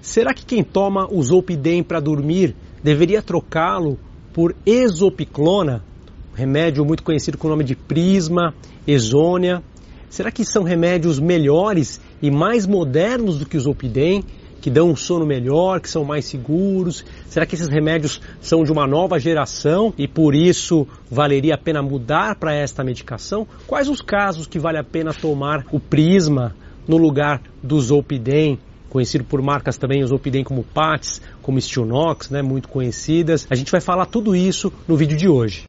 Será que quem toma o Zolpidem para dormir deveria trocá-lo por exopiclona, remédio muito conhecido com o nome de Prisma, Exônia? Será que são remédios melhores e mais modernos do que o Zolpidem, que dão um sono melhor, que são mais seguros? Será que esses remédios são de uma nova geração e por isso valeria a pena mudar para esta medicação? Quais os casos que vale a pena tomar o Prisma no lugar do Zolpidem? Conhecido por marcas também, os Opidem como Pats, como Stilnox, né, muito conhecidas. A gente vai falar tudo isso no vídeo de hoje.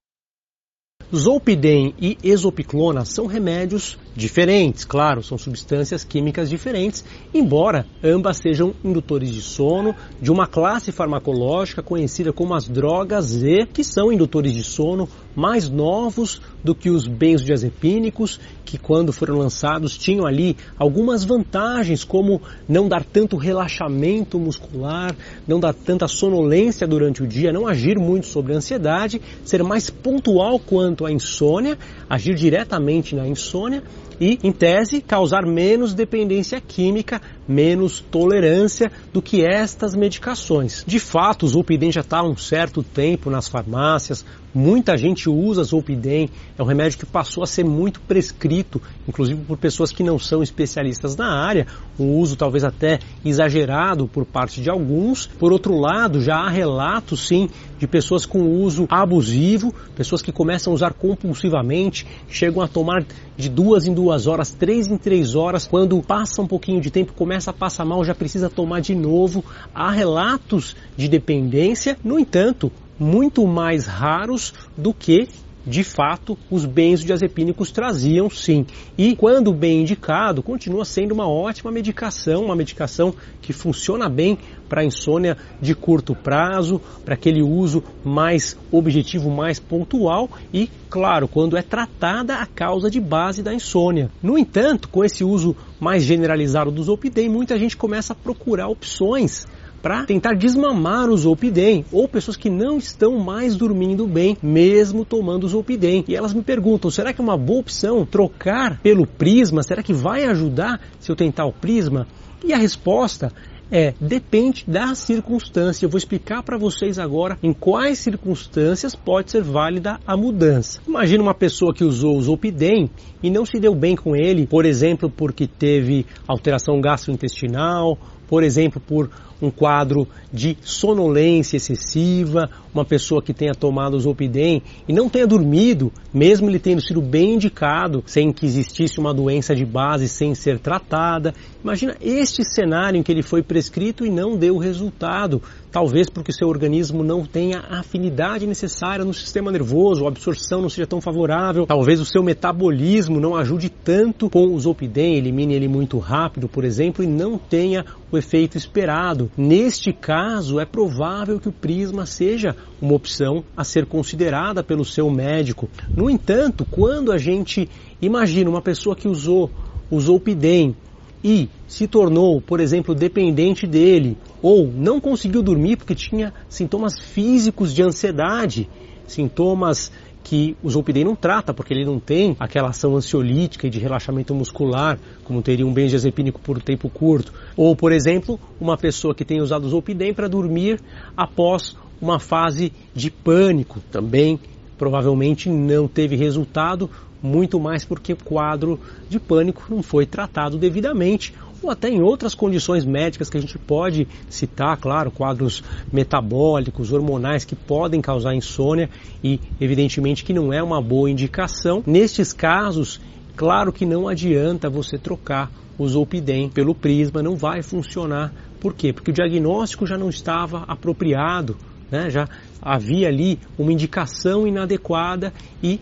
Zolpidem e exopiclona são remédios diferentes, claro, são substâncias químicas diferentes, embora ambas sejam indutores de sono de uma classe farmacológica conhecida como as drogas Z, que são indutores de sono mais novos do que os benzodiazepínicos, que quando foram lançados tinham ali algumas vantagens, como não dar tanto relaxamento muscular, não dar tanta sonolência durante o dia, não agir muito sobre a ansiedade, ser mais pontual quanto à insônia, agir diretamente na insônia e, em tese, causar menos dependência química, menos tolerância do que estas medicações. De fato, o Zolpidem já está há um certo tempo nas farmácias, muita gente usa Zolpidem, é um remédio que passou a ser muito prescrito, inclusive por pessoas que não são especialistas na área, um uso talvez até exagerado por parte de alguns. Por outro lado, já há relatos sim de pessoas com uso abusivo, pessoas que começam a usar compulsivamente, chegam a tomar de duas em duas horas, três em três horas, quando passa um pouquinho de tempo, começa a passar mal, já precisa tomar de novo. Há relatos de dependência, no entanto, muito mais raros do que de fato, os benzodiazepínicos traziam sim. E quando bem indicado, continua sendo uma ótima medicação, uma medicação que funciona bem para insônia de curto prazo, para aquele uso mais objetivo, mais pontual e, claro, quando é tratada a causa de base da insônia. No entanto, com esse uso mais generalizado do Zolpidem, muita gente começa a procurar opções para tentar desmamar o Zolpidem ou pessoas que não estão mais dormindo bem, mesmo tomando o Zolpidem. E elas me perguntam: será que é uma boa opção trocar pelo Prisma? Será que vai ajudar se eu tentar o Prisma? E a resposta é depende da circunstância. Eu vou explicar para vocês agora em quais circunstâncias pode ser válida a mudança. Imagina uma pessoa que usou o Zolpidem e não se deu bem com ele, por exemplo, porque teve alteração gastrointestinal, por exemplo, por um quadro de sonolência excessiva, uma pessoa que tenha tomado o Zolpidem e não tenha dormido, mesmo ele tendo sido bem indicado, sem que existisse uma doença de base sem ser tratada. Imagina este cenário em que ele foi prescrito e não deu resultado, talvez porque seu organismo não tenha a afinidade necessária no sistema nervoso, a absorção não seja tão favorável, talvez o seu metabolismo não ajude tanto com o Zolpidem, elimine ele muito rápido, por exemplo, e não tenha o efeito esperado. Neste caso, é provável que o prisma seja uma opção a ser considerada pelo seu médico. No entanto, quando a gente imagina uma pessoa que usou o Zolpidem e se tornou, por exemplo, dependente dele, ou não conseguiu dormir porque tinha sintomas físicos de ansiedade, sintomas que o Zolpidem não trata, porque ele não tem aquela ação ansiolítica e de relaxamento muscular, como teria um benzodiazepínico por tempo curto. Ou, por exemplo, uma pessoa que tem usado o Zolpidem para dormir após uma fase de pânico, também provavelmente não teve resultado, muito mais porque o quadro de pânico não foi tratado devidamente ou até em outras condições médicas que a gente pode citar, claro, quadros metabólicos, hormonais que podem causar insônia e evidentemente que não é uma boa indicação. Nestes casos, claro que não adianta você trocar o Zolpidem pelo Prisma, não vai funcionar. Por quê? Porque o diagnóstico já não estava apropriado, né? já havia ali uma indicação inadequada e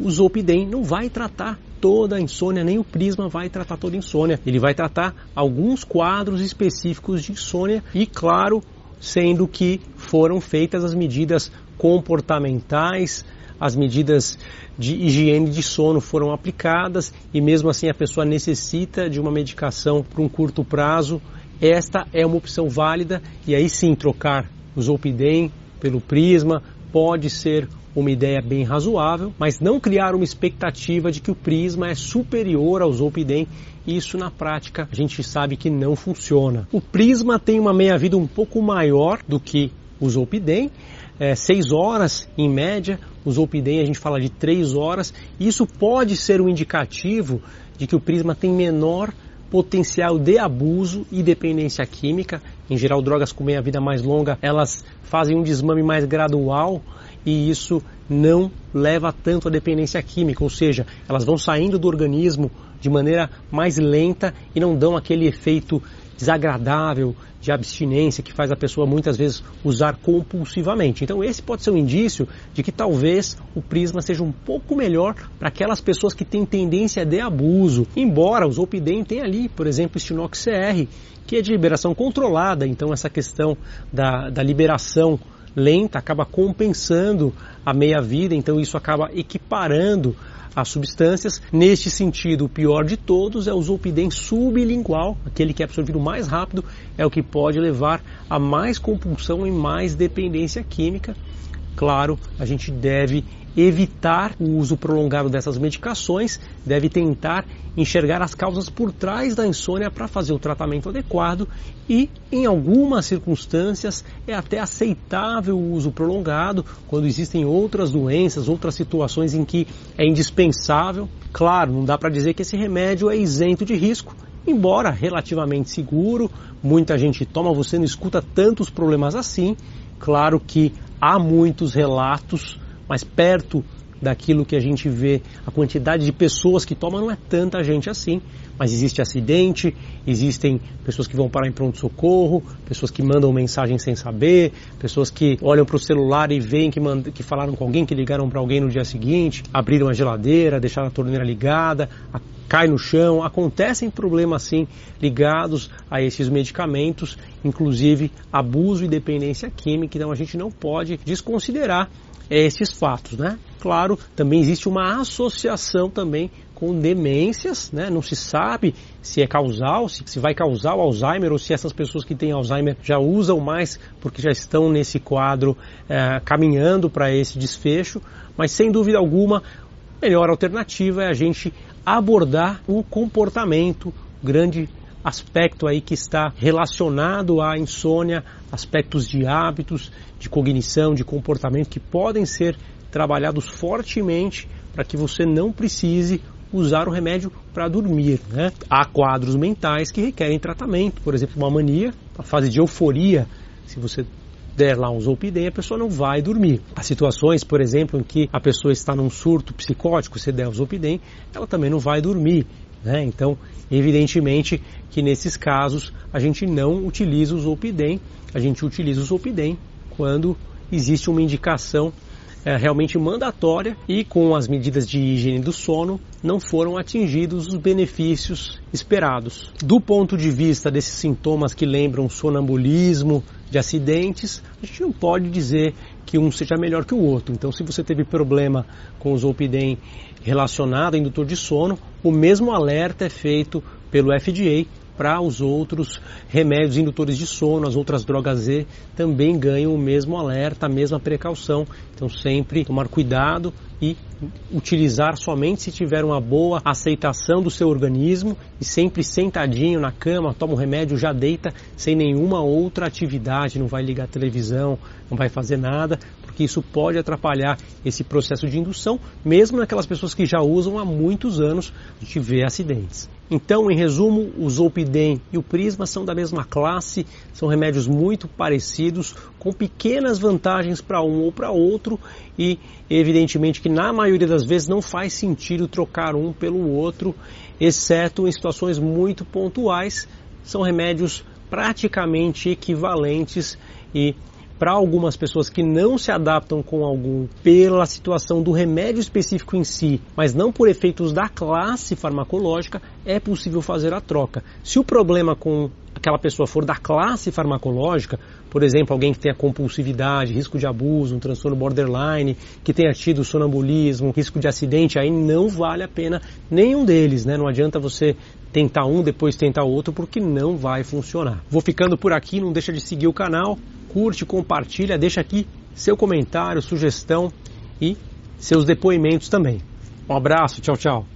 o Zolpidem não vai tratar toda a insônia, nem o Prisma vai tratar toda a insônia. Ele vai tratar alguns quadros específicos de insônia e, claro, sendo que foram feitas as medidas comportamentais, as medidas de higiene de sono foram aplicadas e mesmo assim a pessoa necessita de uma medicação por um curto prazo, esta é uma opção válida e aí sim trocar o Zolpidem pelo Prisma pode ser uma ideia bem razoável, mas não criar uma expectativa de que o Prisma é superior ao Zolpidem isso na prática a gente sabe que não funciona. O Prisma tem uma meia-vida um pouco maior do que o Zolpidem, é, 6 horas em média, o Zolpidem a gente fala de 3 horas, isso pode ser um indicativo de que o Prisma tem menor potencial de abuso e dependência química. Em geral, drogas com meia-vida mais longa, elas fazem um desmame mais gradual e isso não leva tanto à dependência química, ou seja, elas vão saindo do organismo de maneira mais lenta e não dão aquele efeito desagradável de abstinência que faz a pessoa muitas vezes usar compulsivamente. Então esse pode ser um indício de que talvez o prisma seja um pouco melhor para aquelas pessoas que têm tendência de abuso. Embora o Zolpidem tenha ali, por exemplo, o Stinox CR, que é de liberação controlada, então essa questão da, da liberação lenta acaba compensando a meia-vida, então isso acaba equiparando as substâncias. Neste sentido, o pior de todos é o zolpidem sublingual, aquele que é absorvido mais rápido, é o que pode levar a mais compulsão e mais dependência química. Claro, a gente deve evitar o uso prolongado dessas medicações, deve tentar enxergar as causas por trás da insônia para fazer o tratamento adequado e, em algumas circunstâncias, é até aceitável o uso prolongado quando existem outras doenças, outras situações em que é indispensável. Claro, não dá para dizer que esse remédio é isento de risco, embora relativamente seguro, muita gente toma, você não escuta tantos problemas assim. Claro que há muitos relatos mas perto daquilo que a gente vê, a quantidade de pessoas que tomam não é tanta gente assim, mas existe acidente, existem pessoas que vão parar em pronto-socorro, pessoas que mandam mensagem sem saber, pessoas que olham para o celular e veem que, mand... que falaram com alguém, que ligaram para alguém no dia seguinte, abriram a geladeira, deixaram a torneira ligada, a... cai no chão, acontecem problemas assim ligados a esses medicamentos, inclusive abuso e dependência química, então a gente não pode desconsiderar esses fatos, né? Claro, também existe uma associação também com demências, né? Não se sabe se é causal, se, se vai causar o Alzheimer ou se essas pessoas que têm Alzheimer já usam mais porque já estão nesse quadro é, caminhando para esse desfecho. Mas sem dúvida alguma, a melhor alternativa é a gente abordar o comportamento, grande aspecto aí que está relacionado à insônia, aspectos de hábitos, de cognição, de comportamento que podem ser trabalhados fortemente para que você não precise usar o remédio para dormir. Né? Há quadros mentais que requerem tratamento, por exemplo, uma mania, a fase de euforia, se você der lá um zolpidem, a pessoa não vai dormir. Há situações, por exemplo, em que a pessoa está num surto psicótico, você der o zolpidem, ela também não vai dormir. Né? Então, evidentemente que nesses casos a gente não utiliza o Zolpidem, a gente utiliza o Zolpidem quando existe uma indicação é, realmente mandatória e com as medidas de higiene do sono não foram atingidos os benefícios esperados. Do ponto de vista desses sintomas que lembram sonambulismo, de acidentes, a gente não pode dizer que um seja melhor que o outro. Então, se você teve problema com o Zolpidem relacionado a indutor de sono, o mesmo alerta é feito pelo FDA para os outros remédios indutores de sono, as outras drogas Z também ganham o mesmo alerta, a mesma precaução. Então sempre tomar cuidado e utilizar somente se tiver uma boa aceitação do seu organismo e sempre sentadinho na cama, toma o remédio, já deita sem nenhuma outra atividade, não vai ligar a televisão, não vai fazer nada, porque isso pode atrapalhar esse processo de indução, mesmo naquelas pessoas que já usam há muitos anos, gente vê acidentes. Então, em resumo, o Zolpidem e o Prisma são da mesma classe, são remédios muito parecidos, com pequenas vantagens para um ou para outro e, evidentemente, que na maioria das vezes não faz sentido trocar um pelo outro, exceto em situações muito pontuais. São remédios praticamente equivalentes e para algumas pessoas que não se adaptam com algum pela situação do remédio específico em si, mas não por efeitos da classe farmacológica, é possível fazer a troca. Se o problema com aquela pessoa for da classe farmacológica, por exemplo, alguém que tenha compulsividade, risco de abuso, um transtorno borderline, que tenha tido sonambulismo, risco de acidente, aí não vale a pena nenhum deles, né? Não adianta você tentar um, depois tentar outro, porque não vai funcionar. Vou ficando por aqui, não deixa de seguir o canal, curte, compartilha, deixa aqui seu comentário, sugestão e seus depoimentos também. Um abraço, tchau, tchau.